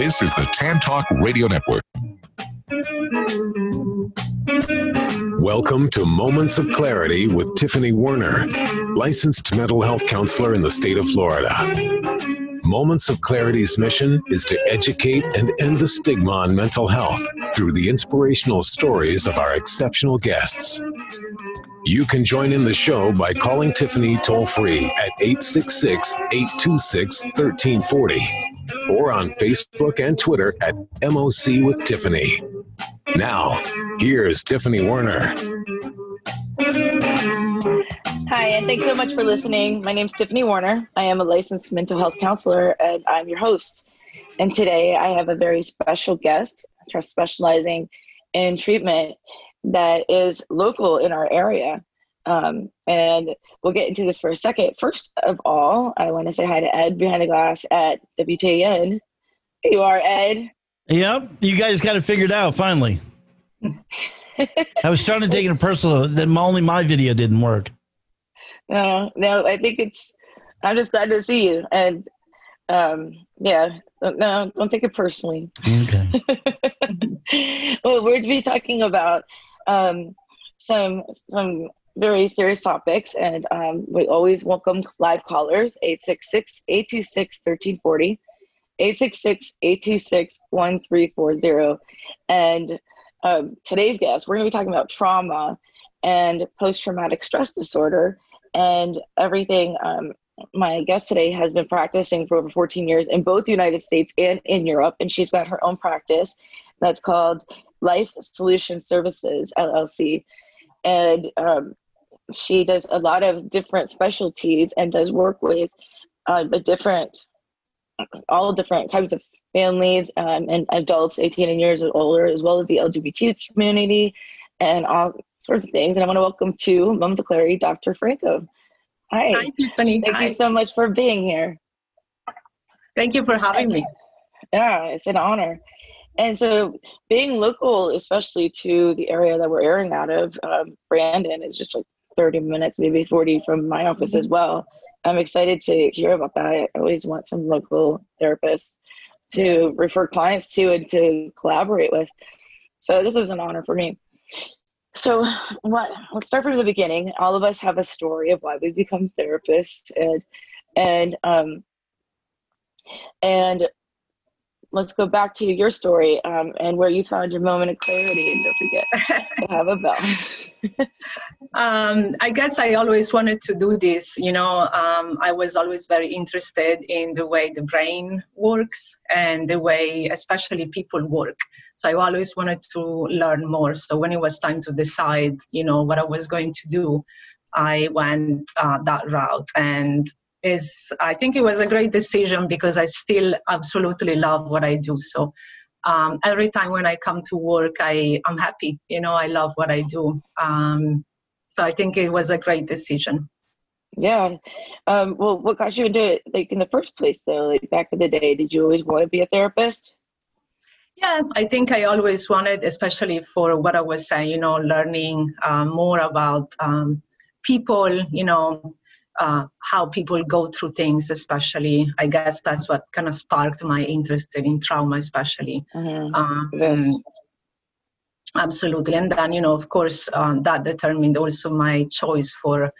This is the Tan Talk Radio Network. Welcome to Moments of Clarity with Tiffany Werner, licensed mental health counselor in the state of Florida. Moments of Clarity's mission is to educate and end the stigma on mental health through the inspirational stories of our exceptional guests. You can join in the show by calling Tiffany toll free at 866 826 1340 or on Facebook and Twitter at MOC with Tiffany. Now, here's Tiffany Werner. Hi, and thanks so much for listening. My name is Tiffany Warner. I am a licensed mental health counselor, and I'm your host. And today I have a very special guest, specializing in treatment that is local in our area. Um, and we'll get into this for a second. First of all, I want to say hi to Ed behind the glass at WTN. Here you are, Ed. Yep, you guys got it figured out finally. I was starting to take it personal. Then only my video didn't work. No, no, I think it's. I'm just glad to see you, and um, yeah, no, don't take it personally. Okay. well, we're to be talking about um, some some very serious topics, and um, we always welcome live callers 866 826 1340. 866-826-1340 and um, today's guest we're going to be talking about trauma and post-traumatic stress disorder and everything um, my guest today has been practicing for over 14 years in both the united states and in europe and she's got her own practice that's called life solution services llc and um, she does a lot of different specialties and does work with uh, a different all different types of families um, and adults 18 and years or older as well as the lgbt community and all sorts of things. And i want to welcome to mom to clarity dr franco. Hi. Hi tiffany. Thank hi. you so much for being here. Thank you for having me. Yeah it's an honor. And so being local especially to the area that we're airing out of um, brandon is just like 30 minutes, maybe 40 from my office as well. I'm excited to hear about that. I always want some local therapists to refer clients to and to collaborate with. So this is an honor for me. So what, let's start from the beginning. All of us have a story of why we become therapists and and um and let's go back to your story um, and where you found your moment of clarity and don't forget to have a bell. Um, i guess i always wanted to do this you know um, i was always very interested in the way the brain works and the way especially people work. So i always wanted to learn more. So when it was time to decide you know what i was going to do i went uh, that route. And is I think it was a great decision because I still absolutely love what I do. So um, every time when I come to work, I I'm happy. You know, I love what I do. Um, so I think it was a great decision. Yeah. Um, well, what got you into it, like in the first place, though? Like back in the day, did you always want to be a therapist? Yeah, I think I always wanted, especially for what I was saying, you know, learning uh, more about um, people, you know, uh, how people go through things, especially. I guess that's what kind of sparked my interest in trauma, especially. Mm-hmm. Um, Yes. Absolutely. And then, you know, of course, um, that determined also my choice for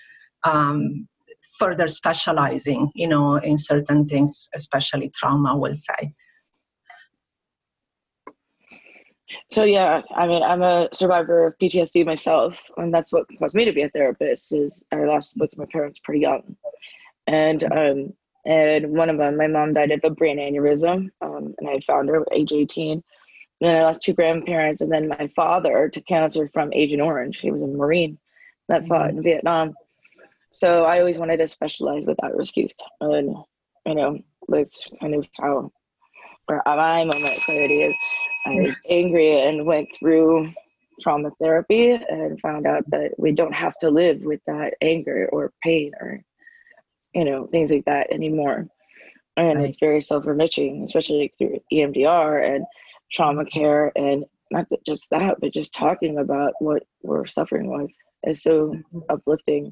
um, further specializing, you know, in certain things, especially trauma, I will say. So yeah, I mean, I'm a survivor of PTSD myself, and that's what caused me to be a therapist. Is I lost both of my parents pretty young, and um, and one of them, my mom died of a brain aneurysm, um, and I found her at age 18. And I lost two grandparents, and then my father to cancer from Agent Orange. He was a Marine that fought in Vietnam. So I always wanted to specialize with at-risk youth, and you know, that's kind of how where my moment of clarity is. I was angry and went through trauma therapy and found out that we don't have to live with that anger or pain or you know things like that anymore and Right. it's very self-enriching especially like through emdr and trauma care and not that- just that but just talking about what we're suffering with is so uplifting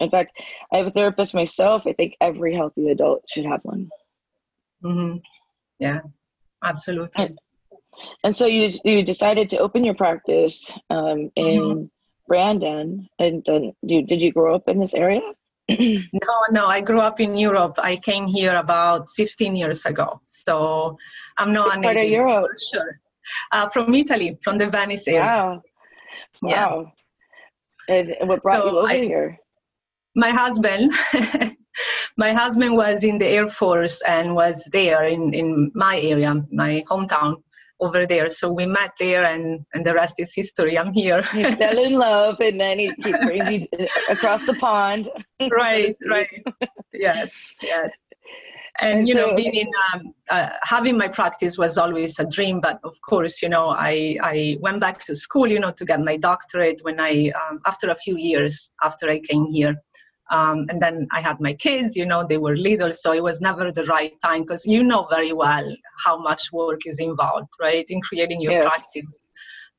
in fact i have a therapist myself i think every healthy adult should have one hmm Yeah. absolutely. And, and so you you decided to open your practice um, in mm-hmm. Brandon, and then you, did you grow up in this area? no, no, I grew up in Europe. I came here about 15 years ago. So I'm not Which part of Europe? sure. Uh, from Italy, from the Venice area. Wow. Wow. Yeah. And what brought so you over I, here? My husband. my husband was in the Air Force and was there in, in my area, my hometown over there. So we met there, and, and the rest is history. I'm here. he fell in love, and then he, he brings you across the pond. right, right. Yes, yes. And, and you so, know, being in um, uh, having my practice was always a dream. But of course, you know, I I went back to school, you know, to get my doctorate when I um, after a few years after I came here. Um, and then I had my kids, you know, they were little, so it was never the right time because you know very well how much work is involved, right, in creating your yes. practice.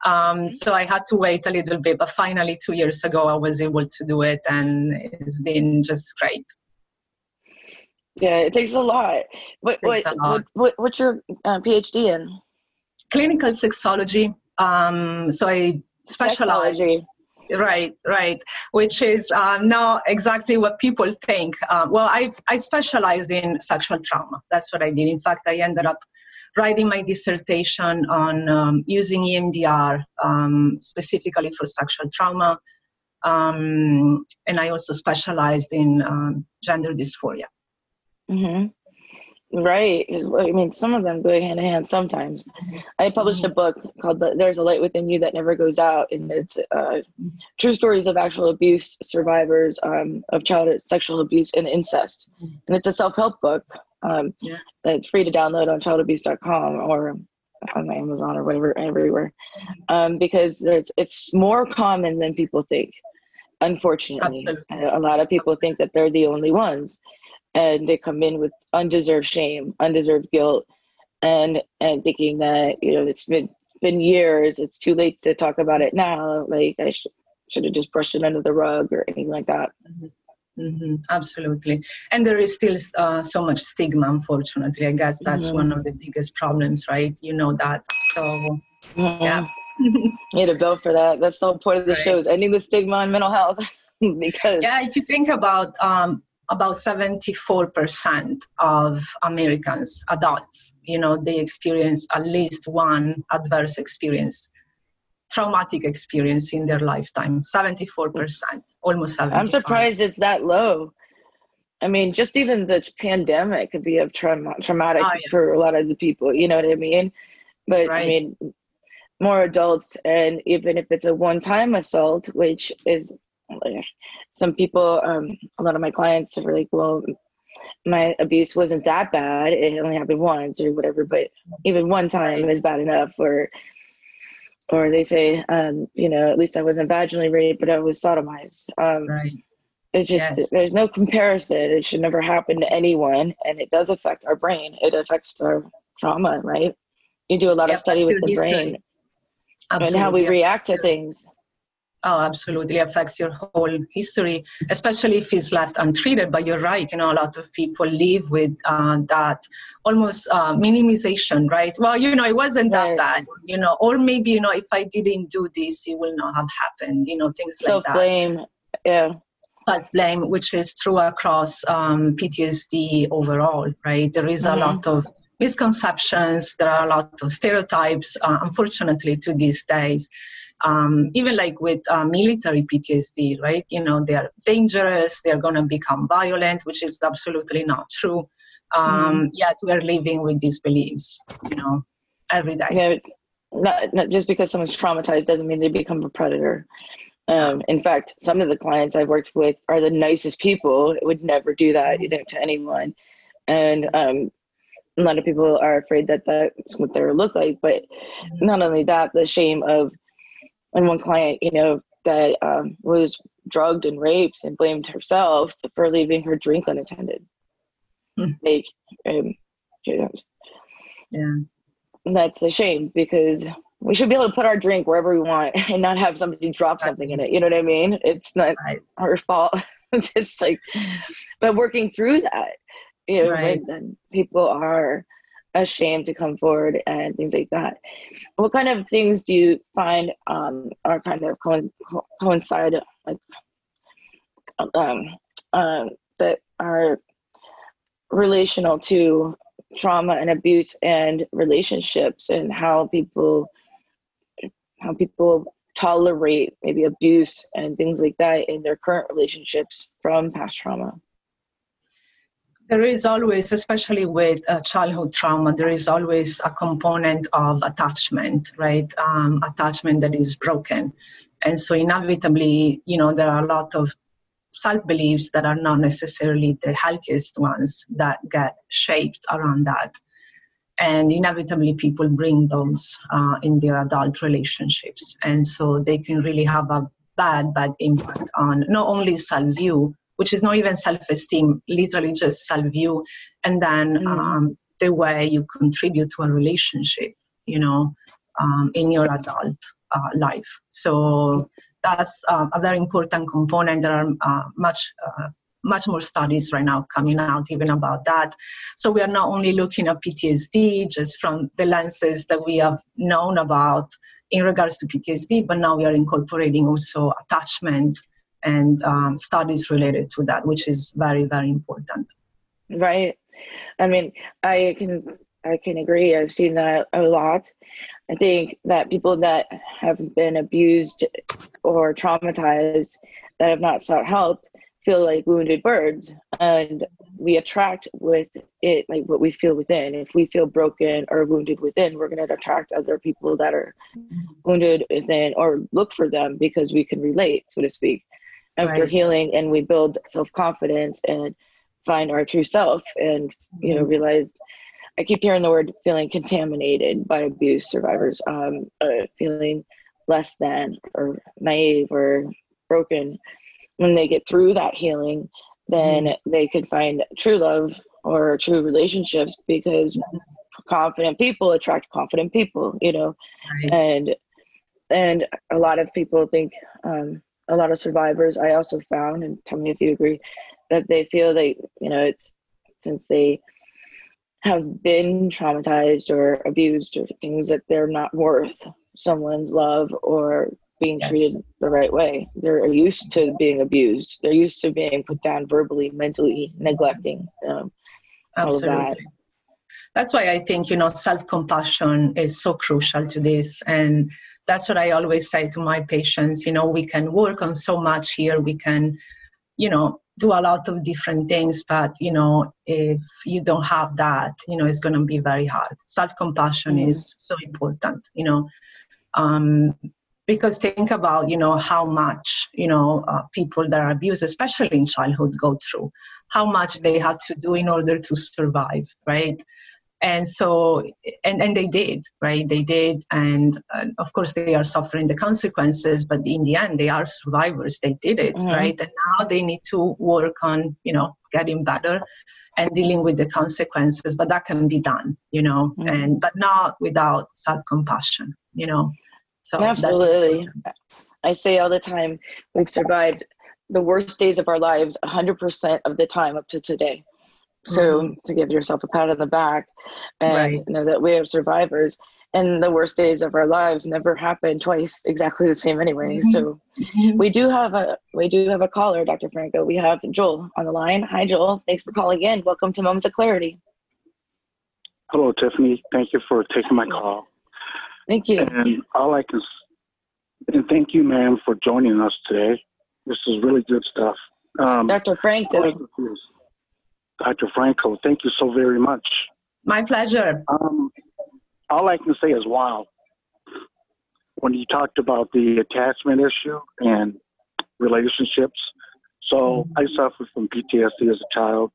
Um, so I had to wait a little bit, but finally, two years ago, I was able to do it, and it's been just great. Yeah, it takes a lot. What, what, a lot. what, what's your uh, PhD in? Clinical sexology. Um, so I specialize. Sexology. Right, right. Which is uh, not exactly what people think. Uh, well, I I specialized in sexual trauma. That's what I did. In fact, I ended up writing my dissertation on um, using EMDR um, specifically for sexual trauma, um, and I also specialized in um, gender dysphoria. Mm-hmm. Right. I mean, some of them go hand in hand sometimes. I published a book called There's a Light Within You That Never Goes Out, and it's uh, true stories of actual abuse survivors um, of childhood sexual abuse and incest. And it's a self help book. Um, yeah. It's free to download on childabuse.com or on Amazon or whatever, everywhere. Um, because it's, it's more common than people think, unfortunately. Absolutely. A lot of people Absolutely. think that they're the only ones and they come in with undeserved shame, undeserved guilt, and and thinking that you know it's been been years, it's too late to talk about it now. Like I sh- should have just brushed it under the rug or anything like that. Mm-hmm. Mm-hmm, absolutely. And there is still uh, so much stigma, unfortunately. I guess that's mm-hmm. one of the biggest problems, right? You know that. So, mm-hmm. yeah. need a bill for that. That's the whole point of the right. show is ending the stigma on mental health. because yeah, if you think about um, about 74% of Americans, adults, you know, they experience at least one adverse experience, traumatic experience in their lifetime. 74%, almost 70 I'm surprised it's that low. I mean, just even the pandemic could be a trauma, traumatic oh, yes. for a lot of the people, you know what I mean? But right. I mean, more adults, and even if it's a one time assault, which is some people, um, a lot of my clients are like, well, my abuse wasn't that bad. It only happened once or whatever, but even one time is bad enough. Or, or they say, um, you know, at least I wasn't vaginally raped, but I was sodomized. Um, right. It's just yes. there's no comparison. It should never happen to anyone, and it does affect our brain. It affects our trauma, right? You do a lot yep, of study with the brain and how we react to things. Oh, absolutely affects your whole history, especially if it's left untreated. But you're right, you know, a lot of people live with uh, that almost uh, minimization, right? Well, you know, it wasn't that right. bad, you know, or maybe, you know, if I didn't do this, it will not have happened, you know, things like that. Self-blame, yeah. Self-blame, which is true across um, PTSD overall, right? There is mm-hmm. a lot of misconceptions, there are a lot of stereotypes, uh, unfortunately, to these days um, even like with uh, military PTSD, right? You know, they are dangerous, they're going to become violent, which is absolutely not true. Um, mm. Yet we're living with these beliefs, you know, every day. Yeah, not, not just because someone's traumatized doesn't mean they become a predator. Um, in fact, some of the clients I've worked with are the nicest people. It Would never do that, you know, to anyone. And um, a lot of people are afraid that that's what they look like. But mm-hmm. not only that, the shame of and one client, you know, that um, was drugged and raped and blamed herself for leaving her drink unattended. Hmm. Like, um, you know, yeah, that's a shame because we should be able to put our drink wherever we want and not have somebody drop something in it. You know what I mean? It's not right. her fault. it's just like, but working through that, you know, right. and people are ashamed to come forward and things like that. What kind of things do you find um, are kind of co- coincide like um, um, that are relational to trauma and abuse and relationships and how people how people tolerate maybe abuse and things like that in their current relationships from past trauma there is always, especially with uh, childhood trauma, there is always a component of attachment, right? Um, attachment that is broken. And so, inevitably, you know, there are a lot of self beliefs that are not necessarily the healthiest ones that get shaped around that. And inevitably, people bring those uh, in their adult relationships. And so, they can really have a bad, bad impact on not only self view, which is not even self-esteem, literally just self-view, and then mm. um, the way you contribute to a relationship, you know, um, in your adult uh, life. So that's uh, a very important component. There are uh, much uh, much more studies right now coming out even about that. So we are not only looking at PTSD just from the lenses that we have known about in regards to PTSD, but now we are incorporating also attachment and um, studies related to that, which is very, very important. Right. I mean, I can I can agree. I've seen that a lot. I think that people that have been abused or traumatized that have not sought help feel like wounded birds and we attract with it like what we feel within if we feel broken or wounded within we're going to attract other people that are wounded within or look for them because we can relate so to speak after right. healing and we build self-confidence and find our true self and you know mm-hmm. realize i keep hearing the word feeling contaminated by abuse survivors um, uh, feeling less than or naive or broken when they get through that healing then mm-hmm. they could find true love or true relationships because confident people attract confident people you know right. and and a lot of people think um, a lot of survivors I also found, and tell me if you agree, that they feel they, you know, it's since they have been traumatized or abused or things that they're not worth someone's love or being yes. treated the right way. They're used to being abused. They're used to being put down verbally, mentally, neglecting. Um, Absolutely. That. That's why I think you know self compassion is so crucial to this, and that's what I always say to my patients. You know, we can work on so much here. We can, you know, do a lot of different things, but you know, if you don't have that, you know, it's going to be very hard. Self compassion mm-hmm. is so important. You know, um, because think about you know how much you know uh, people that are abused, especially in childhood, go through. How much they had to do in order to survive, right? And so and, and they did right? They did. And uh, of course they are suffering the consequences but in the end they are survivors. They did it mm-hmm. right? And now they need to work on you know getting better and dealing with the consequences but that can be done you know? Mm-hmm. and but not without self-compassion you know? So absolutely. i say all the time we've survived the worst days of our lives 100% of the time up to today so mm-hmm. to give yourself a pat on the back and right. know that we have survivors and the worst days of our lives never happen twice exactly the same anyway. Mm-hmm. so mm-hmm. we do have a we do have a caller dr franco. We have joel on the line. Hi joel. Thanks for calling in. Welcome to moments of clarity. Hello tiffany. Thank you for taking my call. Thank you. And all i can and thank you ma'am for joining us today. This is really good stuff. Um, dr franco Dr. Franco, thank you so very much. My pleasure. Um, all I can say is wow. When you talked about the attachment issue and relationships, so. I suffered from PTSD as a child,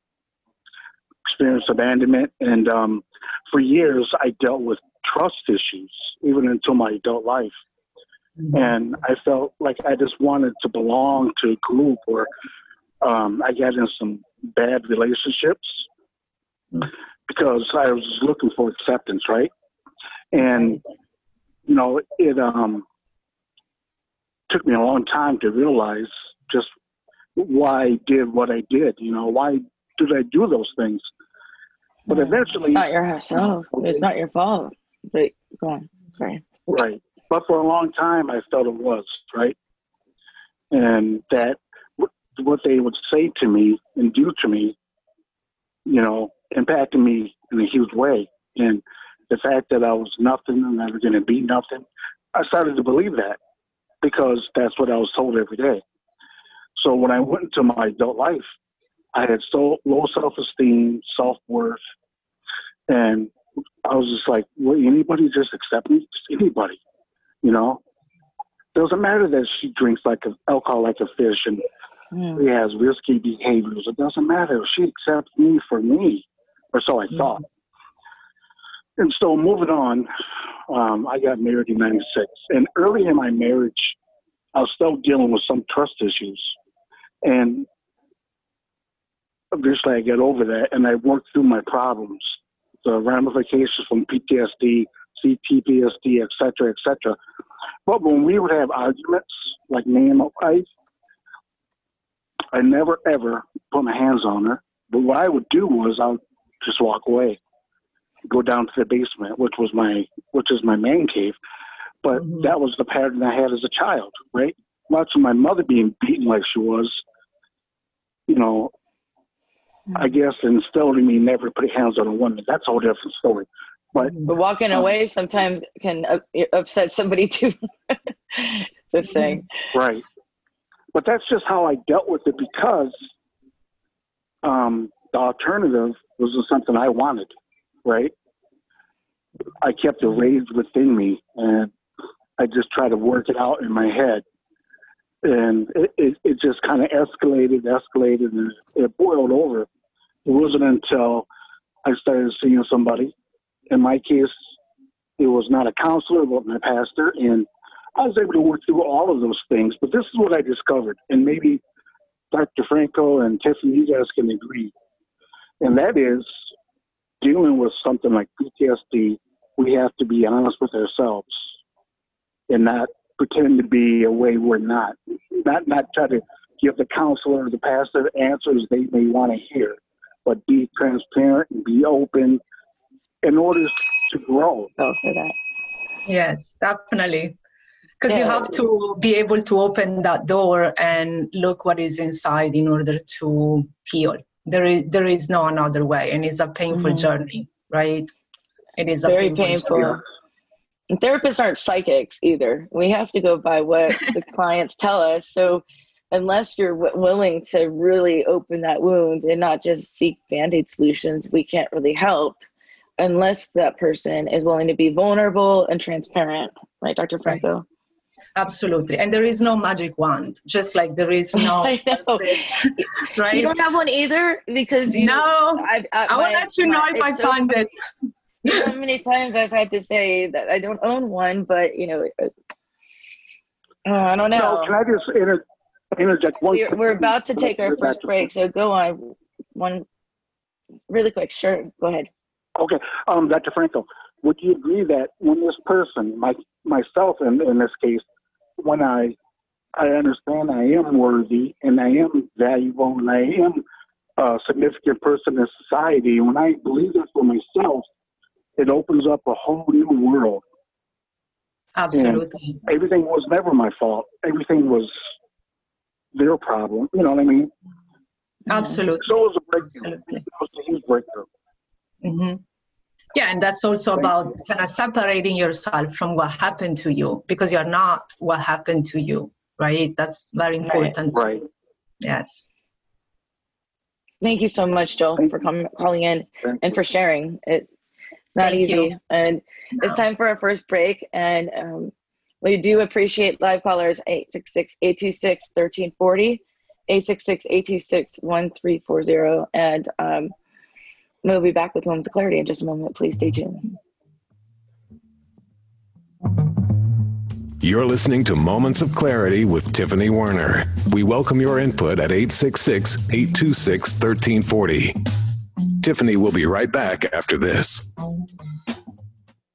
experienced abandonment, and um, for years I dealt with trust issues, even until my adult life. Mm-hmm. And I felt like I just wanted to belong to a group or um, I got in some bad relationships because I was looking for acceptance, right? And you know, it um took me a long time to realize just why I did what I did. You know, why did I do those things? But eventually, It's not yourself. It's not your fault. But go on. Sorry. Right. But for a long time, I felt it was, right? And that what they would say to me and do to me, you know, impacted me in a huge way. And the fact that I was nothing and I was going to be nothing, I started to believe that because that's what I was told every day. So when I went into my adult life, I had so low self esteem, self worth, and I was just like, will anybody just accept me? Just anybody, you know? Doesn't matter that she drinks like a, alcohol like a fish and Mm. she has risky behaviors. It doesn't matter. She accepts me for me, or so I thought. And so moving on, um, I got married in '96, and early in my marriage, I was still dealing with some trust issues, and eventually I got over that, and I worked through my problems, the ramifications from PTSD, CPTSD, et cetera, et cetera. But when we would have arguments, like me and my wife, I never ever put my hands on her. But what I would do was I would just walk away, go down to the basement, which was my which is my man cave. But Mhm. that was the pattern I had as a child, right? Watching my mother being beaten like she was, you know, I guess instilled in me never put hands on a woman. That's a whole different story. But But walking away sometimes can upset somebody too. Just saying. Right. But that's just how I dealt with it because um, the alternative wasn't something I wanted, right? I kept it raised within me and I just tried to work it out in my head. And it, it, it just kind of escalated, escalated, and it boiled over. It wasn't until I started seeing somebody. In my case, it was not a counselor, but my pastor. And I was able to work through all of those things, but this is what I discovered, and maybe Dr. Franco and Tiffany, you guys can agree, and that is dealing with something like PTSD. We have to be honest with ourselves and not pretend to be a way we're not. Not not try to give the counselor or the pastor answers they may want to hear, but be transparent and be open in order to grow. Go for that. Yes, definitely. Because you have to be able to open that door and look what is inside in order to heal. There is there is no another way, and it's a painful Mhm. journey, right? It is a Very painful. painful. therapists aren't psychics either. We have to go by what the clients tell us. So, unless you're w- willing to really open that wound and not just seek band aid solutions, we can't really help unless that person is willing to be vulnerable and transparent. Right, Dr. Franco? Absolutely, and there is no magic wand, just like there is no. I right? You don't have one either because you. no, I've, I, I will my- let you know my- if I it's so find it. you how many times I've had to say that I don't own one, but you know, uh, I don't know. No, can I just inter- interject one? we're, we're about to take our first break, so go on. One, really quick. Sure, go ahead. Okay, um, Dr. Franco, would you agree that when this person, my myself in, in this case, when I I understand I am worthy and I am valuable and I am a significant person in society, when I believe that for myself, it opens up a whole new world. Absolutely. Everything was never my fault. Everything was their problem. You know what I mean? Absolutely. So it was a breakthrough. Absolutely. It was a huge breakthrough. hmm Yeah, and that's also Thank about you. kind of separating yourself from what happened to you because you're not what happened to you, right? That's very important. Right. Yes. Thank you so much, Joel, Thank for com- calling in Thank and for sharing. It, it's not Thank easy, you. and it's time for our first break. And um, we do appreciate live callers 866-826-1340, 866-826-1340, and um, we'll be back with Moments of Clarity in just a moment. Please stay tuned. You're listening to Moments of Clarity with Tiffany Werner. We welcome your input at 866 826 1340. Tiffany will be right back after this.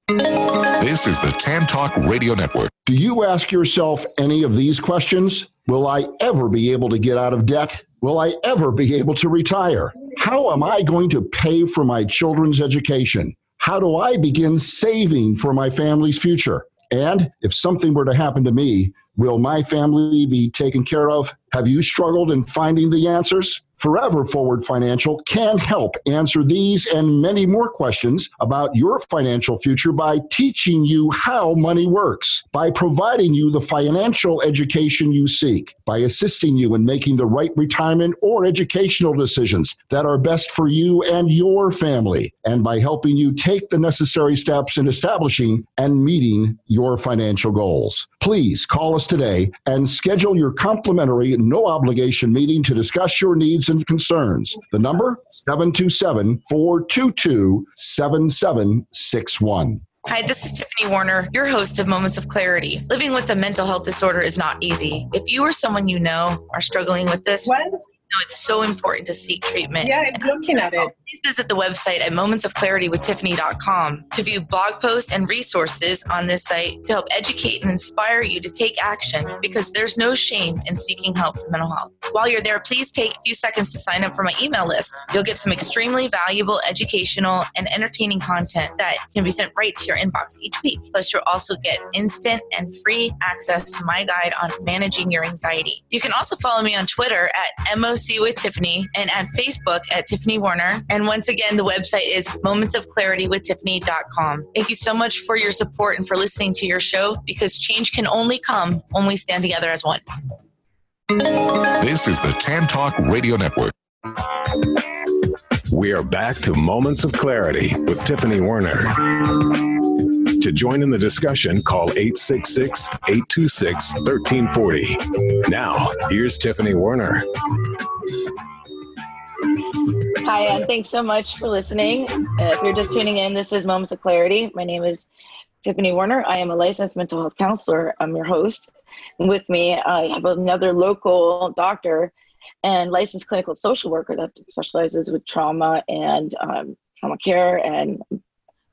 This is the Tan Talk Radio Network. Do you ask yourself any of these questions? Will I ever be able to get out of debt? Will I ever be able to retire? How am I going to pay for my children's education? How do I begin saving for my family's future? And if something were to happen to me, will my family be taken care of? Have you struggled in finding the answers? Forever Forward Financial can help answer these and many more questions about your financial future by teaching you how money works, by providing you the financial education you seek, by assisting you in making the right retirement or educational decisions that are best for you and your family, and by helping you take the necessary steps in establishing and meeting your financial goals. Please call us today and schedule your complimentary, no obligation meeting to discuss your needs and concerns. The number 727 422 7761. Hi, this is Tiffany Warner, your host of Moments of Clarity. Living with a mental health disorder is not easy. If you or someone you know are struggling with this, What? Know it's so important to seek treatment. Yeah, it's looking at it. Please visit the website at momentsofclaritywithtiffany.com to view blog posts and resources on this site to help educate and inspire you to take action because there's no shame in seeking help for mental health. While you're there, please take a few seconds to sign up for my email list. You'll get some extremely valuable educational and entertaining content that can be sent right to your inbox each week. Plus, you'll also get instant and free access to my guide on managing your anxiety. You can also follow me on Twitter at MOC with Tiffany and at Facebook at Tiffany Warner. And once again, the website is momentsofclaritywithtiffany.com. Thank you so much for your support and for listening to your show because change can only come when we stand together as one. This is the Tan Talk Radio Network. We are back to Moments of Clarity with Tiffany Werner. To join in the discussion, call 866 826 1340. Now, here's Tiffany Werner. Hi, and thanks so much for listening. Uh, if you're just tuning in, this is Moments of Clarity. My name is Tiffany Warner. I am a licensed mental health counselor. I'm your host. And with me, I have another local doctor and licensed clinical social worker that specializes with trauma and um, trauma care and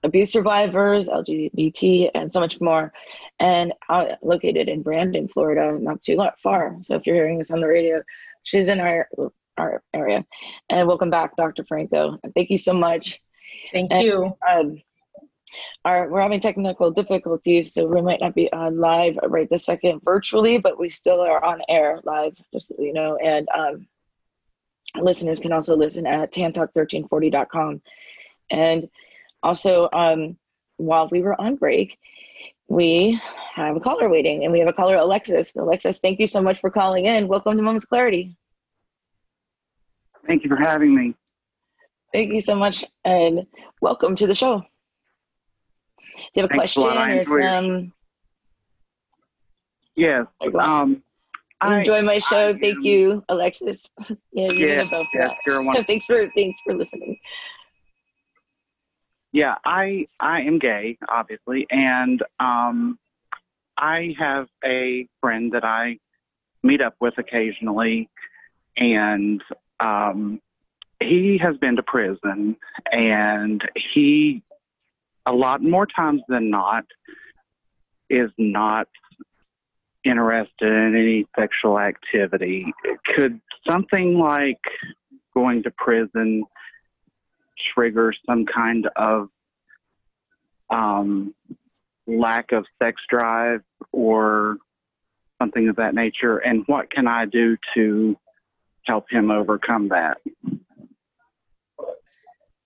abuse survivors, LGBT, and so much more. And uh, located in Brandon, Florida, not too far. So if you're hearing this on the radio, she's in our our area. And welcome back, Dr. Franco. Thank you so much. Thank And, you. Um, our, we're having technical difficulties, so we might not be on live right this second virtually, but we still are on air live, just so you know. And um, listeners can also listen at tantalk1340.com. And also, um, while we were on break, we have a caller waiting, and we have a caller, Alexis. Alexis, thank you so much for calling in. Welcome to Moments Clarity. Thank you for having me. Thank you so much, and welcome to the show. Do you have a Thanks a question. I or some? Yes. Um, I enjoy my show. I Thank you, Alexis. yeah, you Yes, yes, thanks for thanks for listening. Yeah, I I am gay, obviously, and um, I have a friend that I meet up with occasionally, and um, he has been to prison, and he a lot more times than not is not interested in any sexual activity. Could something like going to prison trigger some kind of um, lack of sex drive or something of that nature? And what can I do to help him overcome that?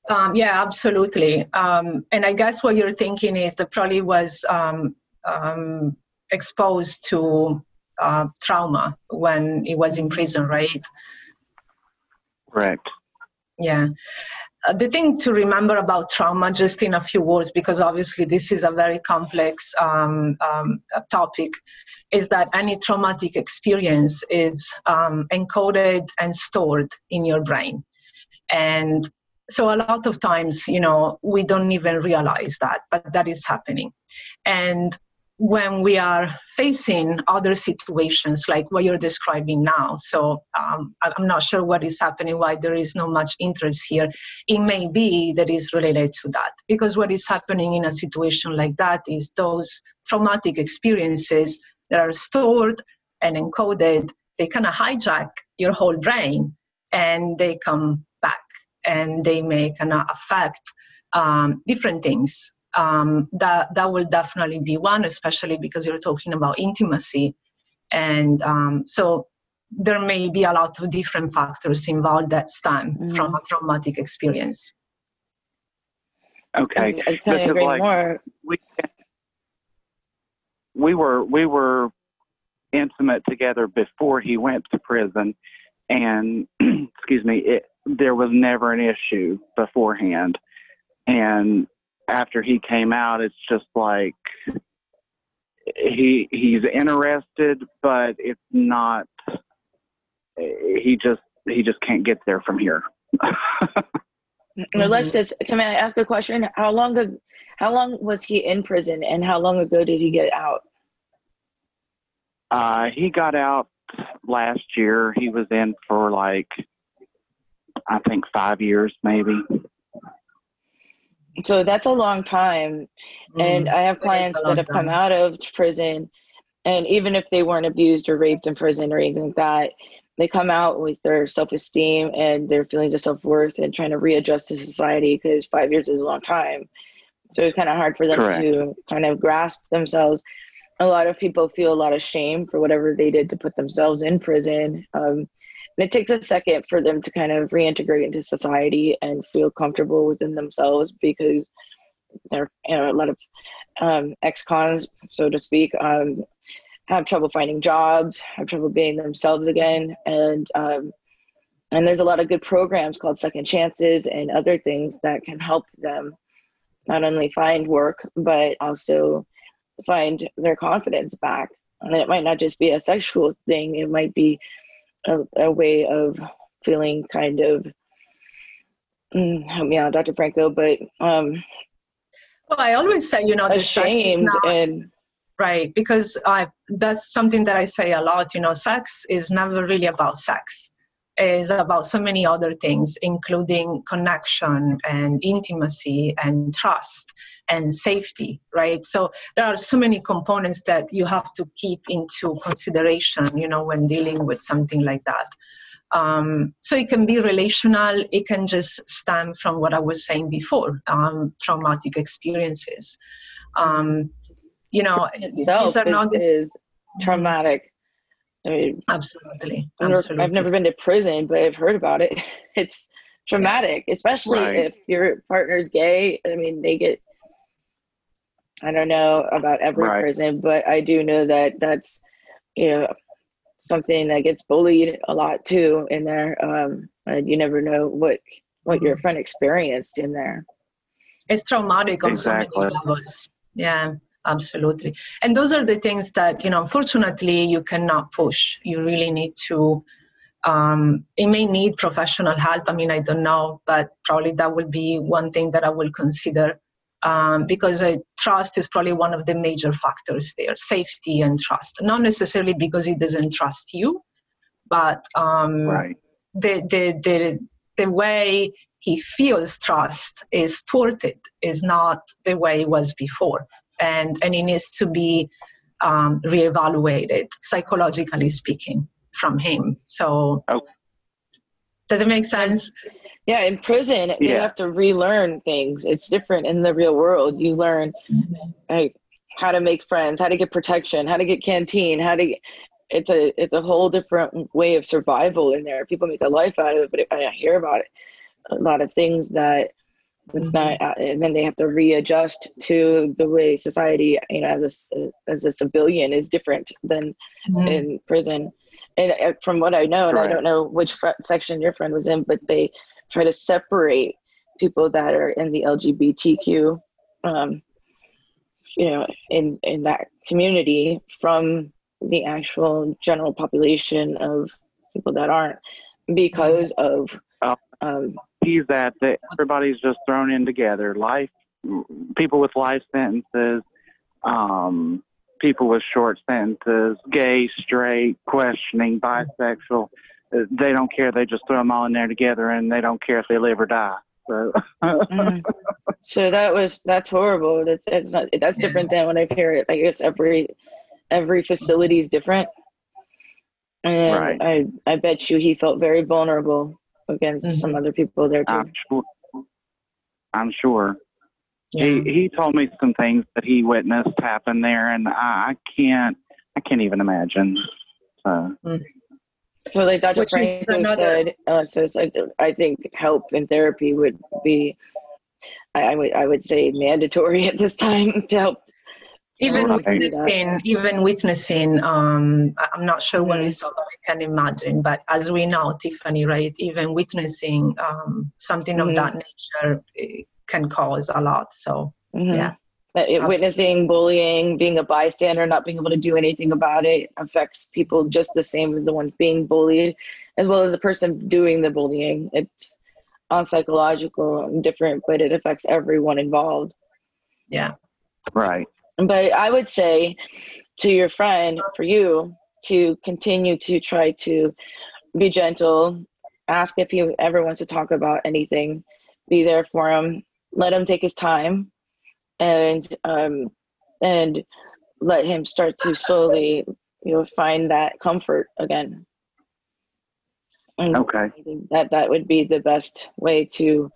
Um, yeah, absolutely. Um, and I guess what you're thinking is that probably was um, um, exposed to uh, trauma when he was in prison, right? Correct. Yeah. Uh, the thing to remember about trauma, just in a few words, because obviously this is a very complex um, um, topic, is that any traumatic experience is um, encoded and stored in your brain. And so a lot of times, you know, we don't even realize that, but that is happening. And when we are facing other situations like what you're describing now, so um, I'm not sure what is happening, why there is no much interest here. It may be that is related to that because what is happening in a situation like that is those traumatic experiences that are stored and encoded they kind of hijack your whole brain and they come back and they may kind of affect um, different things. Um, that that will definitely be one, especially because you're talking about intimacy, and um, so there may be a lot of different factors involved that stem mm-hmm. from a traumatic experience. Okay, I, I kind agree like, more. We, we were we were intimate together before he went to prison, and excuse me, it, there was never an issue beforehand. And after he came out, it's just like he he's interested, but it's not. He just he just can't get there from here. Alexis, can I ask a question? How long ago, how long was he in prison, and how long ago did he get out? Uh, he got out last year. He was in for like, I think five years maybe. So that's a long time. Mm, and I have clients that have time. come out of prison, and even if they weren't abused or raped in prison or anything like that, they come out with their self esteem and their feelings of self worth and trying to readjust to society because five years is a long time. So it's kind of hard for them Correct. to kind of grasp themselves a lot of people feel a lot of shame for whatever they did to put themselves in prison. Um, and it takes a second for them to kind of reintegrate into society and feel comfortable within themselves because there are you know, a lot of um, ex-cons, so to speak, um, have trouble finding jobs, have trouble being themselves again, and um, and there's a lot of good programs called Second Chances and other things that can help them not only find work but also find their confidence back. And it might not just be a sexual thing, it might be a, a way of feeling kind of, mm, help me out, Dr. Franco, but. Um, well, I always say, you know, ashamed not, and. Right, because I, that's something that I say a lot, you know, sex is never really about sex is about so many other things, including connection and intimacy and trust and safety, right? So there are so many components that you have to keep into consideration, you know, when dealing with something like that. Um, so it can be relational, it can just stem from what I was saying before, um, traumatic experiences. Um, you know, itself these are not is, is traumatic I mean, absolutely. absolutely. I've never been to prison, but I've heard about it. It's traumatic, yes. especially right. if your partner's gay. I mean, they get. I don't know about every right. prison, but I do know that that's, you know, something that gets bullied a lot too in there. Um, and you never know what what your friend experienced in there. It's traumatic on exactly. so many levels. Yeah absolutely. And those are the things that you know unfortunately you cannot push. You really need to um, it may need professional help. I mean i don't know but probably that will be one thing that i will consider um, because uh, trust is probably one of the major factors there safety and trust. Not necessarily because he doesn't trust you but um, right. the, the, the, the way he feels trust is thwarted is not the way it was before and, and it needs to be um, reevaluated, psychologically speaking, from him. So, oh. does it make sense? Yeah, in prison, yeah. they have to relearn things. It's different in the real world. You learn like, how to make friends, how to get protection, how to get canteen, how to get, it's a it's a whole different way of survival in there. People make a life out of it, but I hear about it, a lot of things that it's not, mm-hmm. uh, and then they have to readjust to the way society, you know, as a as a civilian is different than mm-hmm. in prison. And uh, from what I know, and I don't know which fr- section your friend was in, but they try to separate people that are in the LGBTQ, um, you know, in in that community from the actual general population of people that aren't because of um, sees that that everybody's just thrown in together. Life, people with life sentences, um, people with short sentences, gay, straight, questioning, bisexual. They don't care. They just throw them all in there together, and they don't care if they live or die. So, mm. so that was that's horrible. That's it's not that's different than when I hear it. I guess every every facility is different. And Right. I, I bet you he felt very vulnerable against Mhm. some other people there too. I'm sure. I'm sure. Yeah. He he told me some things that he witnessed happen there, and I, I can't I can't even imagine. So So like Dr. Which Franco another- said, uh, so it's like, I think help and therapy would be, I, I would I would say mandatory at this time to help. Even someone through that. witnessing even witnessing um I- i'm not sure when we saw but i can imagine but as we know tiffany right even witnessing um something Mhm. of that nature eh, can cause a lot so Mhm. Yeah. That it- witnessing bullying, being a bystander, not being able to do anything about it affects people just the same as the one being bullied, as well as the person doing the bullying. It's all psychological and different, but it affects everyone involved. yeah right. But I would say to your friend, for you, to continue to try to be gentle, ask if he ever wants to talk about anything, be there for him, let him take his time, and um, and let him start to slowly, you know, find that comfort again. And Okay. I think that that would be the best way to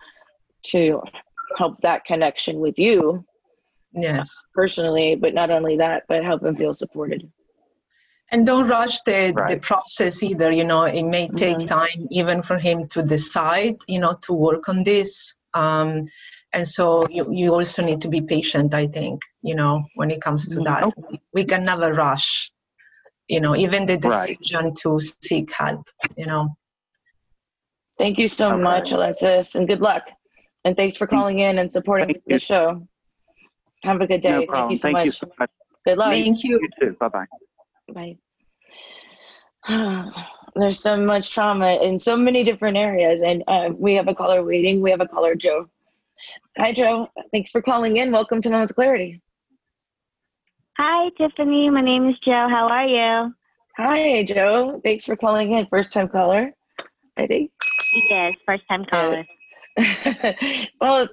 to help that connection with you yes personally, but not only that, but help them feel supported. and don't rush the, the process either you know it may take Mhm. time even for him to decide you know to work on this um, and so you, you also need to be patient i think you know when it comes to Mhm. that we can never rush you know even the Right. decision to seek help you know Thank you so Okay. much, Alexis, and good luck. And thanks for calling in and supporting Thank the you. show. Have a good day. No Thank problem. you so Thank much. you so much. Good luck. thank you You too. Bye bye. Bye. There's so much trauma in so many different areas, and uh, we have a caller waiting. We have a caller, Joe. Hi, Joe. Thanks for calling in. Welcome to Moments of Clarity. Hi, Tiffany. My name is Joe. How are you? Hi, Joe. Thanks for calling in. First time caller, I think. Yes, first time caller. well,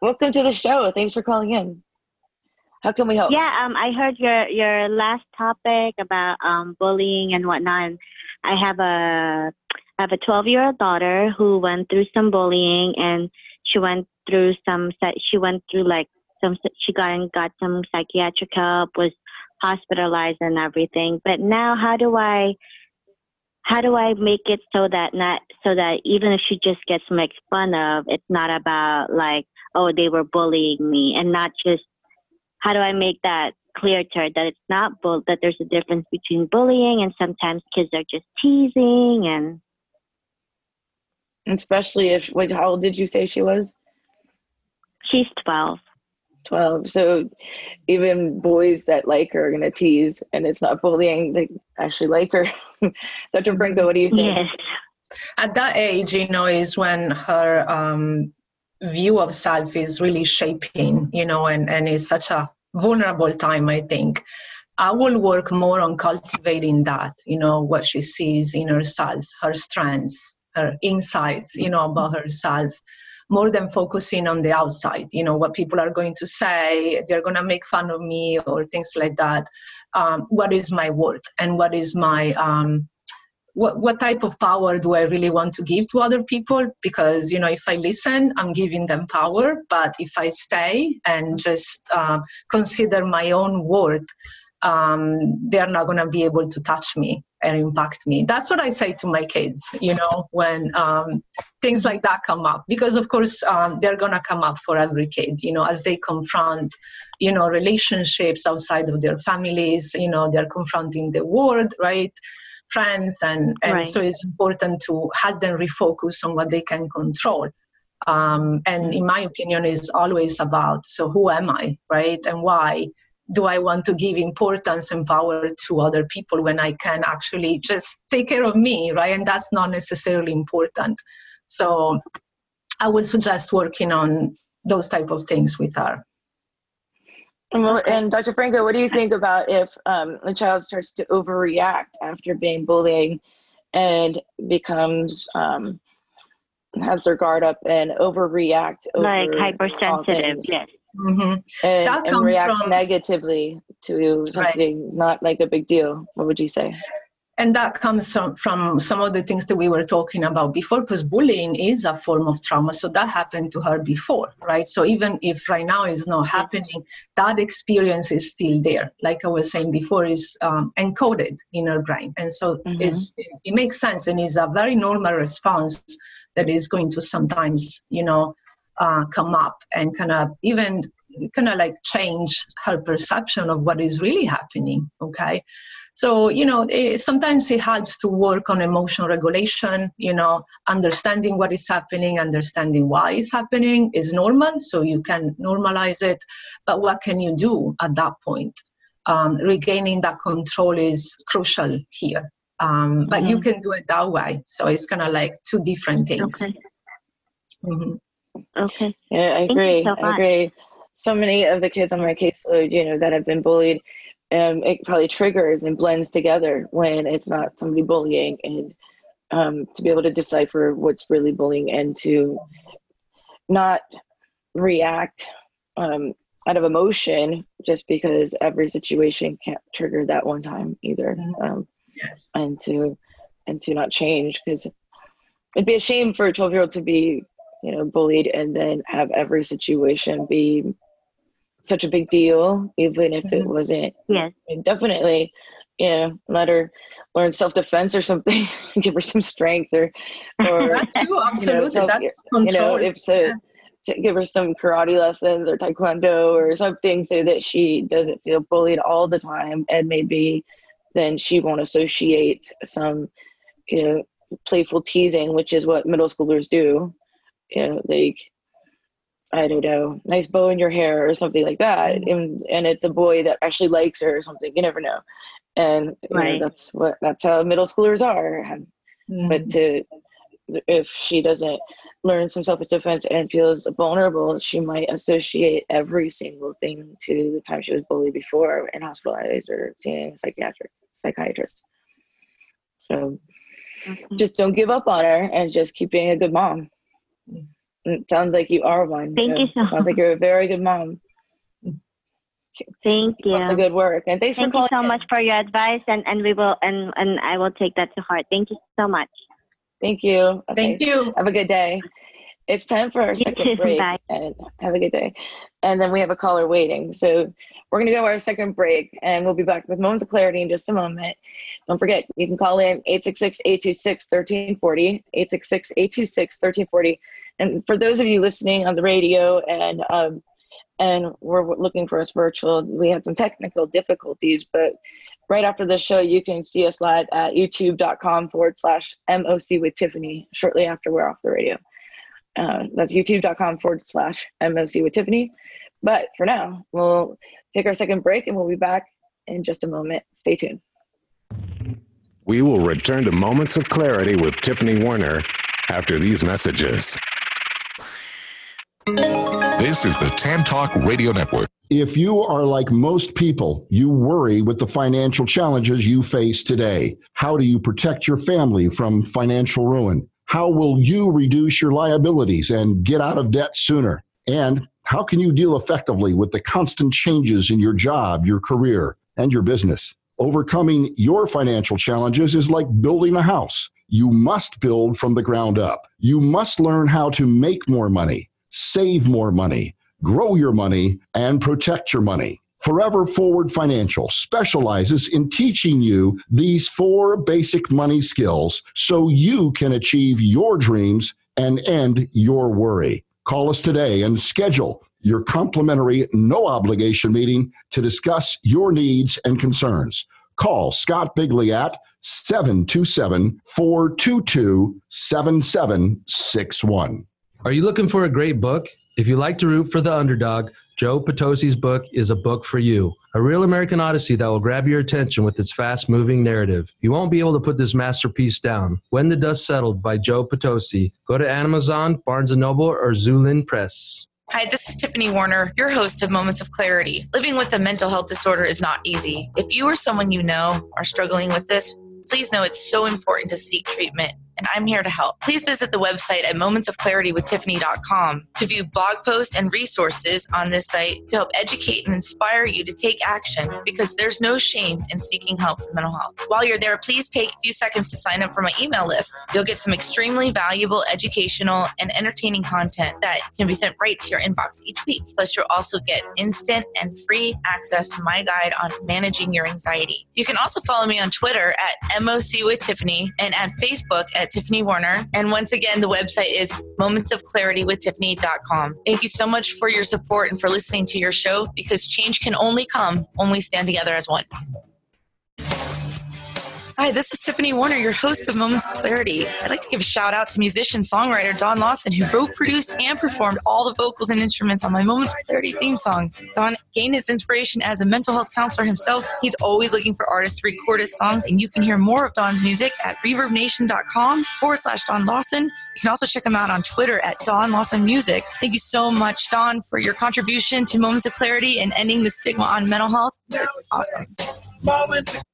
welcome to the show. Thanks for calling in. How can we help? Yeah, um, I heard your your last topic about um bullying and whatnot. I have a I have a 12 year old daughter who went through some bullying and she went through some she went through like some she got and got some psychiatric help was hospitalized and everything. But now, how do I how do I make it so that not so that even if she just gets made fun of, it's not about like oh they were bullying me and not just how do I make that clear to her that it's not bull that there's a difference between bullying and sometimes kids are just teasing and Especially if, wait, how old did you say she was? she's 12 12. So even boys that like her are going to tease, and it's not bullying, they actually like her. Dr. Franco, what do you think? yes at that age you know is when her um, view of self is really shaping you know and, and it's such a vulnerable time i think. I will work more on cultivating that you know what she sees in herself her strengths her insights you know about herself more than focusing on the outside you know what people are going to say they're going to make fun of me or things like that. Um, what is my worth and what is my um, what, what type of power do I really want to give to other people? Because, you know, if I listen, I'm giving them power. But if I stay and just uh, consider my own worth, um, they're not going to be able to touch me and impact me. That's what I say to my kids, you know, when um, things like that come up. Because, of course, um, they're going to come up for every kid, you know, as they confront, you know, relationships outside of their families, you know, they're confronting the world, right? Friends and, and Right. so it's important to help them refocus on what they can control. Um, and in my opinion is always about so who am i right? And why do i want to give importance and power to other people when i can actually just take care of me right? And that's not necessarily important. So i would suggest working on those type of things with her And, and Dr. Franco, what do you think about if um, the child starts to overreact after being bullied and becomes um, has their guard up and overreact like over hypersensitive things yes hmm and, That and comes reacts from- negatively to something not like a big deal? What would you say? And that comes from, from some of the things that we were talking about before because bullying is a form of trauma. So that happened to her before right? So even if right now it's not happening that experience is still there. Like i was saying before is um, encoded in her brain. And so Mhm. it's, it makes sense and is a very normal response that is going to sometimes you know uh, come up and kind of even kind of like change her perception of what is really happening okay so you know it, sometimes it helps to work on emotional regulation you know understanding what is happening understanding why it's happening is normal so you can normalize it but what can you do at that point um, regaining that control is crucial here um, but you Mhm. can do it that way so it's kind of like two different things Okay. Mhm. Okay. Yeah, I agree. so I agree. So many of the kids on my caseload, you know, that have been bullied, um, it probably triggers and blends together when it's not somebody bullying, and um, to be able to decipher what's really bullying and to not react um, out of emotion just because every situation can't trigger that one time either, Mhm. um, yes and to and to not change because it'd be a shame for a 12 year old to be you know bullied and then have every situation be such a big deal even if it Mhm. wasn't Yes. and definitely you know let her learn self-defense or something give her some strength or or that too absolutely self- that's you know if so Yeah. to give her some karate lessons or taekwondo or something so that she doesn't feel bullied all the time and maybe then she won't associate some you know playful teasing which is what middle schoolers do you know like i don't know nice bow in your hair or something like that Mhm. and and it's a boy that actually likes her or something you never know and you know, that's what that's how middle schoolers are Mhm. but to if she doesn't learn some self-defense and feels vulnerable she might associate every single thing to the time she was bullied before and hospitalized or seeing a psychiatric psychiatrist so Okay. just don't give up on her and just keep being a good mom Mm. It sounds like you are one Thank so you so it sounds like you're a very good mom Thank Keep up the you. good work and thanks Thank for you so in. much for your advice, and and we will and and I will take that to heart. Thank you so much. thank you thank you Have a good day. It's time for our You second too. break. Bye. And have a good day. And then we have a caller waiting. So we're going to go to our second break and we'll be back with Moments of Clarity in just a moment. Don't forget, you can call in 866 826 1340, 866 826 1340. And for those of you listening on the radio and, um, and we're looking for us virtual, we had some technical difficulties, but right after the show, you can see us live at youtube.com forward slash MOC with Tiffany shortly after we're off the radio. Uh, that's youtube.com forward slash MOC with Tiffany. But for now, we'll take our second break and we'll be back in just a moment. Stay tuned. We will return to Moments of Clarity with Tiffany Warner after these messages. This is the Tan Talk Radio Network. If you are like most people, you worry with the financial challenges you face today. How do you protect your family from financial ruin? How will you reduce your liabilities and get out of debt sooner? And how can you deal effectively with the constant changes in your job, your career, and your business? Overcoming your financial challenges is like building a house. You must build from the ground up. You must learn how to make more money, save more money, grow your money, and protect your money. Forever Forward Financial specializes in teaching you these four basic money skills so you can achieve your dreams and end your worry. Call us today and schedule your complimentary, no obligation meeting to discuss your needs and concerns. Call Scott Bigley at 727 422 7761. Are you looking for a great book? If you like to root for the underdog, Joe Potosi's book is a book for you. A real American Odyssey that will grab your attention with its fast moving narrative. You won't be able to put this masterpiece down. When the Dust Settled by Joe Potosi. Go to Amazon, Barnes & Noble, or Xulon Press. Hi, this is Tiffany Warner, your host of Moments of Clarity. Living with a mental health disorder is not easy. If you or someone you know are struggling with this, please know it's so important to seek treatment. And I'm here to help. Please visit the website at momentsofclaritywithtiffany.com to view blog posts and resources on this site to help educate and inspire you to take action because there's no shame in seeking help for mental health. While you're there, please take a few seconds to sign up for my email list. You'll get some extremely valuable educational and entertaining content that can be sent right to your inbox each week. Plus, you'll also get instant and free access to my guide on managing your anxiety. You can also follow me on Twitter at MOC with Tiffany and at Facebook at Tiffany Warner. And once again, the website is momentsofclaritywithtiffany.com. Thank you so much for your support and for listening to your show because change can only come when we stand together as one. Hi, this is Tiffany Warner, your host of Moments of Clarity. I'd like to give a shout out to musician songwriter Don Lawson, who wrote, produced, and performed all the vocals and instruments on my Moments of Clarity theme song. Don gained his inspiration as a mental health counselor himself. He's always looking for artists to record his songs, and you can hear more of Don's music at reverbnation.com forward slash Don Lawson. You can also check him out on Twitter at Don Lawson Music. Thank you so much, Don, for your contribution to Moments of Clarity and ending the stigma on mental health. It's awesome.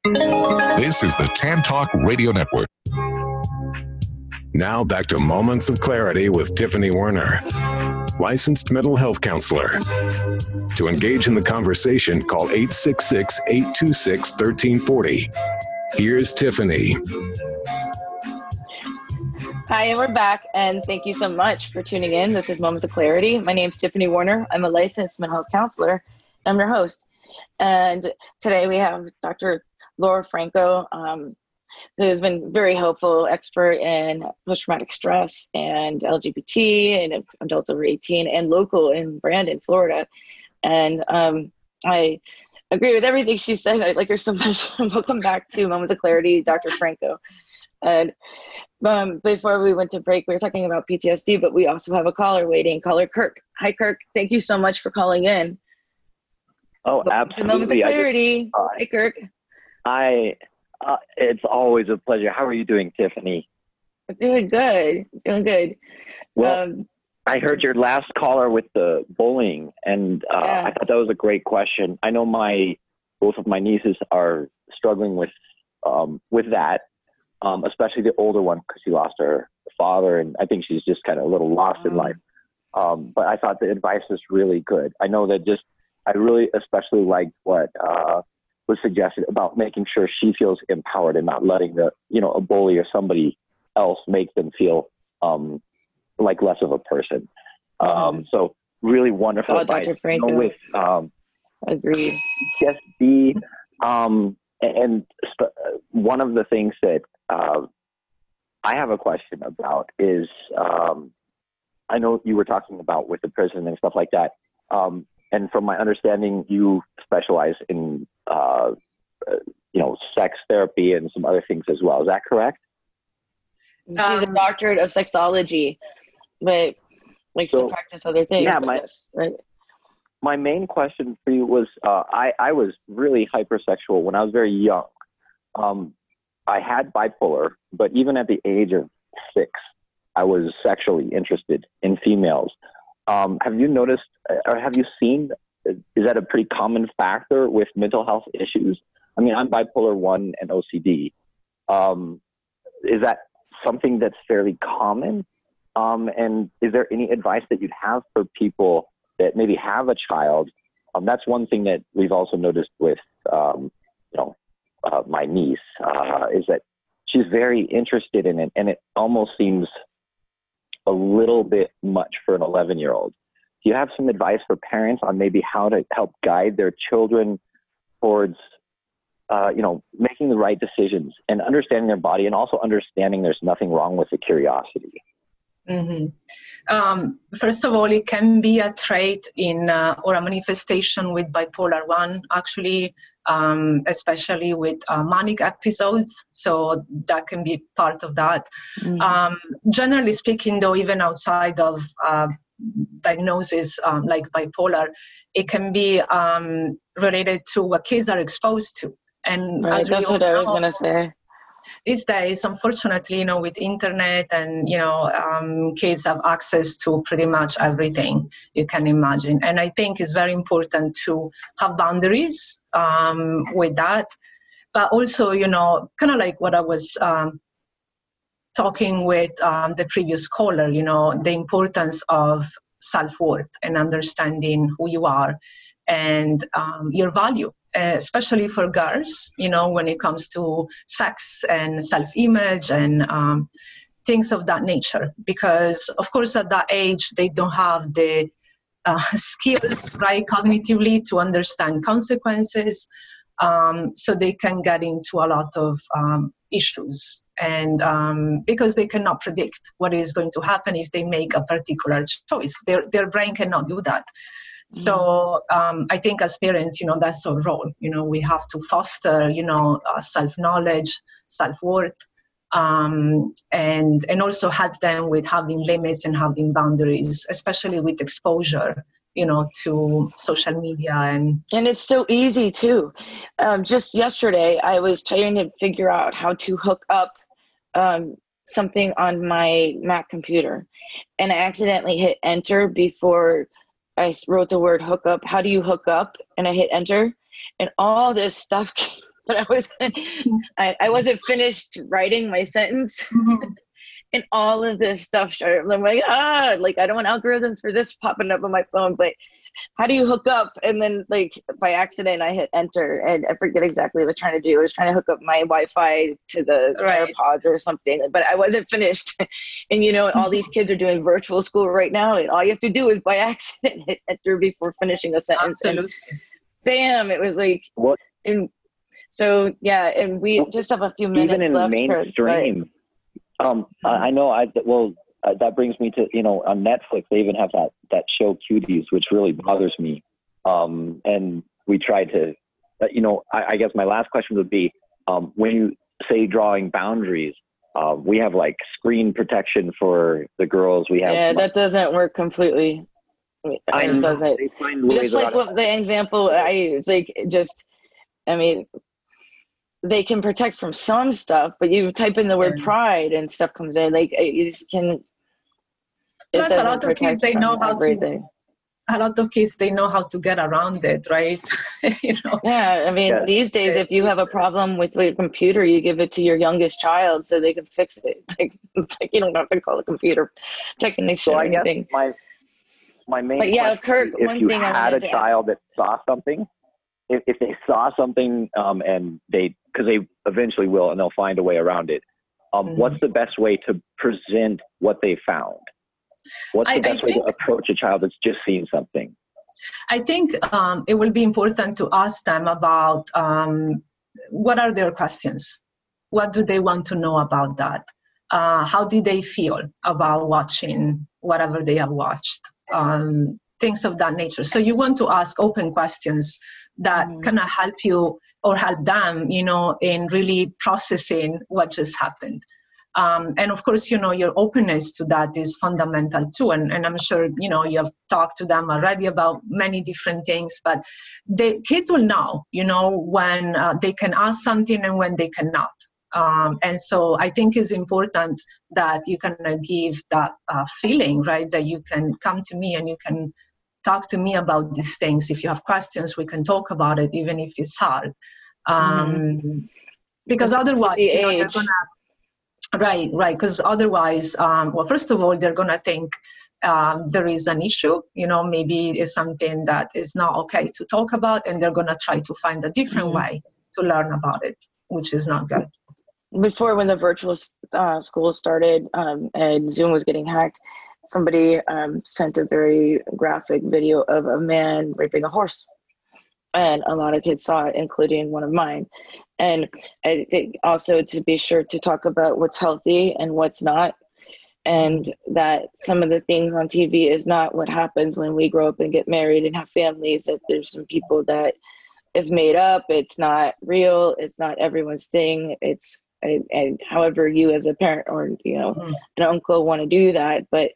This is the Tan Talk Radio Network. Now back to Moments of Clarity with Tiffany Warner, licensed mental health counselor. To engage in the conversation, call 866 826 1340. Here's Tiffany. Hi, and we're back, and thank you so much for tuning in. This is Moments of Clarity. My name is Tiffany Warner. I'm a licensed mental health counselor. I'm your host. And today we have Dr. Laura Franco, um, who's been very helpful, expert in post-traumatic stress and LGBT and adults over 18 and local in Brandon, Florida. And um, I agree with everything she said. I like her so much. Welcome back to Moments of Clarity, Dr. Franco. And um, before we went to break, we were talking about PTSD, but we also have a caller waiting, caller Kirk. Hi, Kirk. Thank you so much for calling in. Oh, absolutely. Moment of clarity. Just, uh, Hi, Kirk. I. Uh, it's always a pleasure. How are you doing, Tiffany? Doing good. Doing good. Well, um, I heard your last caller with the bullying, and uh, Yeah. I thought that was a great question. I know my both of my nieces are struggling with um, with that, um, especially the older one because she lost her father, and I think she's just kind of a little lost in life. Um, but I thought the advice was really good. I know that just I really especially liked what uh, was suggested about making sure she feels empowered and not letting the you know a bully or somebody else make them feel um, like less of a person. Um, so really wonderful Oh, advice. Dr. You know, with um, Agreed. just be um, and sp- one of the things that uh, I have a question about is um, I know you were talking about with the prison and stuff like that. Um, and from my understanding, you specialize in uh, uh, you know sex therapy and some other things as well. Is that correct? She's a doctorate of sexology, but likes to practice other things. yeah, my- yes, right. my main question for you was uh, I, I was really hypersexual when I was very young. Um, I had bipolar, but even at the age of six, I was sexually interested in females. Um, have you noticed uh, or have you seen? Is that a pretty common factor with mental health issues? I mean, I'm bipolar one and OCD. Um, is that something that's fairly common? Um, and is there any advice that you'd have for people that maybe have a child? Um, that's one thing that we've also noticed with, um, you know, uh, my niece uh, is that she's very interested in it, and it almost seems a little bit much for an 11 year old. Do you have some advice for parents on maybe how to help guide their children towards, uh, you know, making the right decisions and understanding their body, and also understanding there's nothing wrong with the curiosity? Hmm Um, first of all, it can be a trait in uh, or a manifestation with bipolar one, actually, um, especially with uh, manic episodes. So that can be part of that. Um, generally speaking, though, even outside of uh, diagnosis um, like bipolar, it can be um, related to what kids are exposed to. And Right, as that's what I was gonna say. These days unfortunately you know with internet and you know um, kids have access to pretty much everything you can imagine. And i think it's very important to have boundaries um, with that. But also you know kind of like what i was um, talking with um, the previous caller, you know, the importance of self worth and understanding who you are and um, your value, uh, especially for girls, you know, when it comes to sex and self image and um, things of that nature. Because, of course, at that age, they don't have the uh, skills, right, cognitively to understand consequences. Um, so they can get into a lot of um, issues and um, because they cannot predict what is going to happen if they make a particular choice their, their brain cannot do that so um, i think as parents you know that's our role. You know we have to foster you know uh, self-knowledge self-worth um, and and also help them with having limits and having boundaries especially with exposure you know to social media and and it's so easy too. Um, just yesterday i was trying to figure out how to hook up um, something on my mac computer and i accidentally hit enter before i wrote the word hookup. how do you hook up and i hit enter and all this stuff came, but i was I, I wasn't finished writing my sentence and all of this stuff started. I'm like, ah, like I don't want algorithms for this popping up on my phone, but how do you hook up? And then like by accident, I hit enter, and I forget exactly what I was trying to do. I was trying to hook up my Wi-Fi to the right. AirPods or something, but I wasn't finished. and you know, all these kids are doing virtual school right now, and all you have to do is by accident hit enter before finishing a sentence, Absolutely. and bam, it was like what. And so yeah, and we just have a few minutes Even in left. mainstream. But, um, I, I know. I well, uh, that brings me to you know on Netflix they even have that that show Cuties, which really bothers me. Um, and we tried to, uh, you know, I, I, guess my last question would be um, when you say drawing boundaries. Uh, we have like screen protection for the girls. We have yeah, that doesn't work completely. I it doesn't. Just like what the example I use, like just, I mean, they can protect from some stuff, but you type in the word pride and stuff comes in. Like you just can. Plus, a lot of kids they know how everything. to. A lot of kids they know how to get around it, right? you know. Yeah, I mean, yeah. these days, if you have a problem with your computer, you give it to your youngest child so they can fix it. It's like, it's like you don't have to call a computer technician so or anything. My my main. But yeah, Kirk. If one you thing had a child that saw something, if, if they saw something um, and they because they eventually will and they'll find a way around it um, mm-hmm. what's the best way to present what they found what's the I, best I way to approach a child that's just seen something? I think um, it will be important to ask them about um, what are their questions? What do they want to know about that? Uh, how did they feel about watching whatever they have watched? Um, things of that nature. So you want to ask open questions that mm-hmm. kind of help you or help them, you know, in really processing what just happened. Um, and of course, you know, your openness to that is fundamental too. And, and I'm sure, you know, you have talked to them already about many different things, but the kids will know, you know, when uh, they can ask something and when they cannot. Um, and so I think it's important that you can give that uh, feeling, right? That you can come to me and you can talk to me about these things. If you have questions, we can talk about it, even if it's hard. Um, mm-hmm. Because otherwise, the you know, they're gonna right, right. Because otherwise, um, well, first of all, they're gonna think um, there is an issue. You know, maybe it's something that is not okay to talk about, and they're gonna try to find a different mm-hmm. way to learn about it, which is not good. Before, when the virtual uh, school started um, and Zoom was getting hacked, somebody um, sent a very graphic video of a man raping a horse and a lot of kids saw it including one of mine and i think also to be sure to talk about what's healthy and what's not and that some of the things on tv is not what happens when we grow up and get married and have families that there's some people that is made up it's not real it's not everyone's thing it's and, and however you as a parent or you know mm-hmm. an uncle want to do that but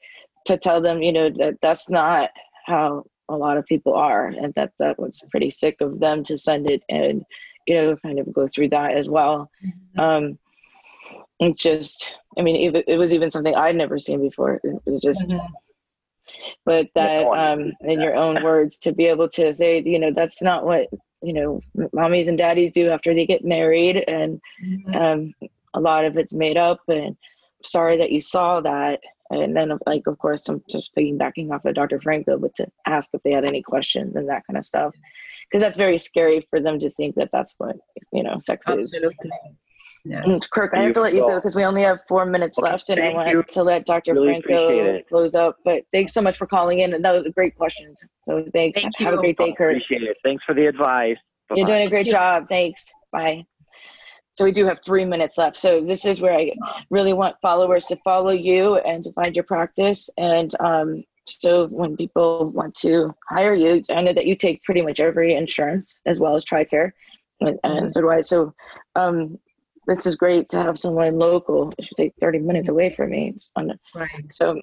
to tell them you know that that's not how a lot of people are and that that was pretty sick of them to send it and you know kind of go through that as well mm-hmm. um it just i mean it, it was even something i'd never seen before it was just mm-hmm. but that um in your own words to be able to say you know that's not what you know mommies and daddies do after they get married and mm-hmm. um, a lot of it's made up and sorry that you saw that. And then, like, of course, I'm just piggybacking off of Dr. Franco, but to ask if they had any questions and that kind of stuff, because that's very scary for them to think that that's what you know sex is. Absolutely. And Yes. Mm, Kirk, I have to let you go because we only have four minutes Okay, left, and I want you. to let Dr. Really Franco close up. But thanks so much for calling in, and that was great questions. So thanks. Thank have a great day, Kirk. Appreciate it. Thanks for the advice. You're doing a great you. job. Thanks. Bye. So we do have three minutes left. So this is where I really want followers to follow you and to find your practice. And um, so when people want to hire you, I know that you take pretty much every insurance as well as TRICARE, and, and so do I. So um, this is great to have someone local. It should take 30 minutes away from me. It's fun. Right. So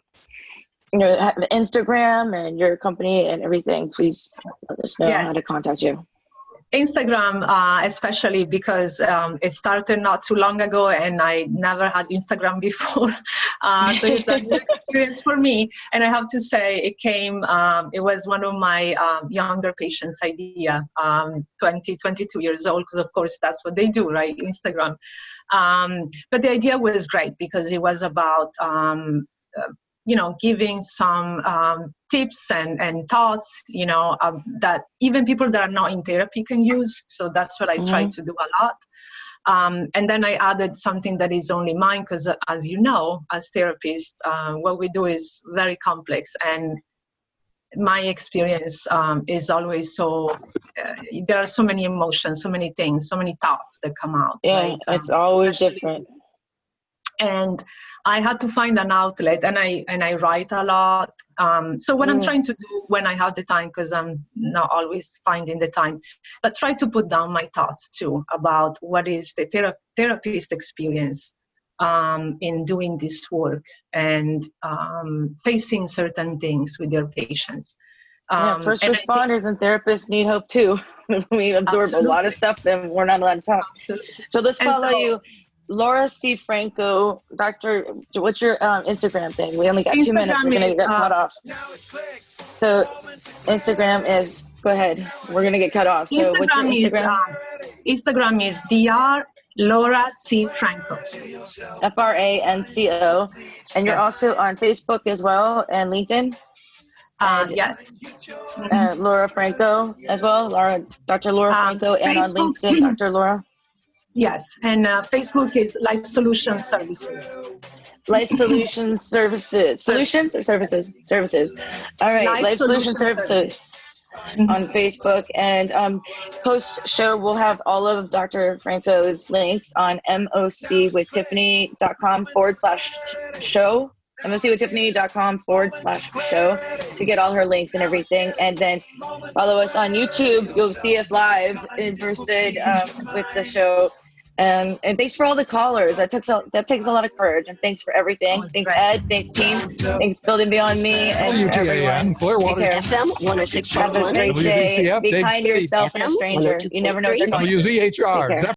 you know, Instagram and your company and everything. Please let us know Yes. how to contact you. Instagram, uh, especially because um, it started not too long ago and I never had Instagram before. Uh, so it's a new experience for me. And I have to say, it came, um, it was one of my um, younger patients' idea, um, 20, 22 years old, because of course that's what they do, right? Instagram. Um, but the idea was great because it was about um, uh, you know giving some um, tips and, and thoughts you know um, that even people that are not in therapy can use so that's what i try Mhm. to do a lot um, and then i added something that is only mine because as you know as therapists uh, what we do is very complex and my experience um, is always so uh, there are so many emotions so many things so many thoughts that come out Yeah, right? it's always different. And I had to find an outlet, and I and I write a lot. Um, so what I'm Mm. trying to do when I have the time, because I'm not always finding the time, but try to put down my thoughts too about what is the thera- therapist experience um, in doing this work and um, facing certain things with their patients. yeah, Um, first and I think- responders and therapists need hope too. we absorb a lot of stuff that we're not allowed to talk. Absolutely. So let's follow so- you. Laura C. Franco, Doctor, what's your um, Instagram thing? We only got two minutes. We're gonna get cut uh, off. So Instagram is. Go ahead. We're gonna get cut off. So what's your Instagram is Instagram? uh, Instagram is dr Laura C Franco. F R A N C O, and you're also on Facebook as well and LinkedIn. Uh, And- yes. Uh, Laura Franco as well. Laura, Dr. Laura Um, Franco, and on LinkedIn, Dr. Laura. Yes, and uh, Facebook is Life Solution Services. Life Solutions Services. Solutions or services? Services. All right. Life, Life Solution Solution Services on Facebook. And um, post show, we'll have all of Dr. Franco's links on mocwithtiffany.com forward slash show. mocwithtiffany.com forward slash show to get all her links and everything. And then follow us on YouTube. You'll see us live in person um, with the show. Um, and thanks for all the callers. That takes a, that takes a lot of courage. And thanks for everything. Oh, thanks great. Ed. Thanks team. Thanks Building Beyond Me and everyone. Clearwater. Take care. FM Have a 106.1. great day. WVCF, Be Dave kind to City. yourself and a stranger. You never know what they're going to do. WZHR. Take care.